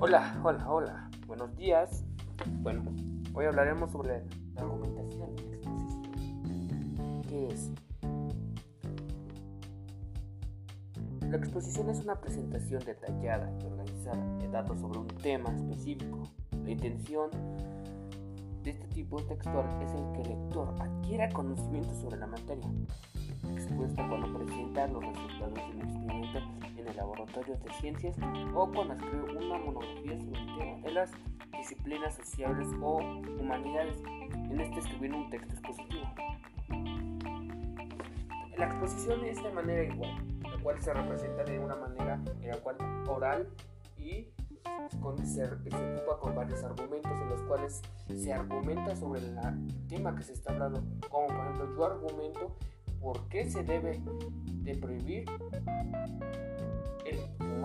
Hola, hola, hola. Buenos días. Bueno, hoy hablaremos sobre la argumentación y exposición. ¿Qué es? La exposición es una presentación detallada y organizada de datos sobre un tema específico. La intención de este tipo textual es el que el lector adquiera conocimiento sobre la materia expuesta cuando presenta los resultados de un experimento en el laboratorio de ciencias o cuando escribe una monografía sobre el tema de las disciplinas sociales o humanidades, en este escribir un texto expositivo. La exposición es de manera igual, la cual se representa de una manera en la cual oral y con, se, ocupa con varios argumentos en los cuales se argumenta sobre el tema que se está hablando. Como por ejemplo, yo argumento por qué se debe de prohibir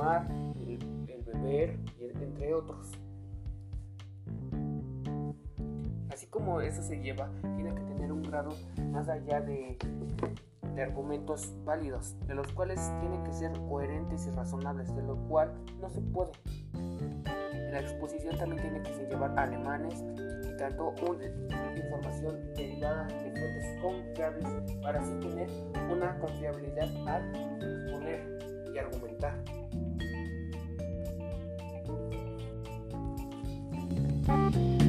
el, beber, entre otros. Así como eso se lleva, tiene que tener un grado más allá de, argumentos válidos, de los cuales tienen que ser coherentes y razonables, de lo cual no se puede. La exposición también tiene que llevar alemanes y tanto una información derivada de fuentes confiables para así tener una confiabilidad al Mm-hmm.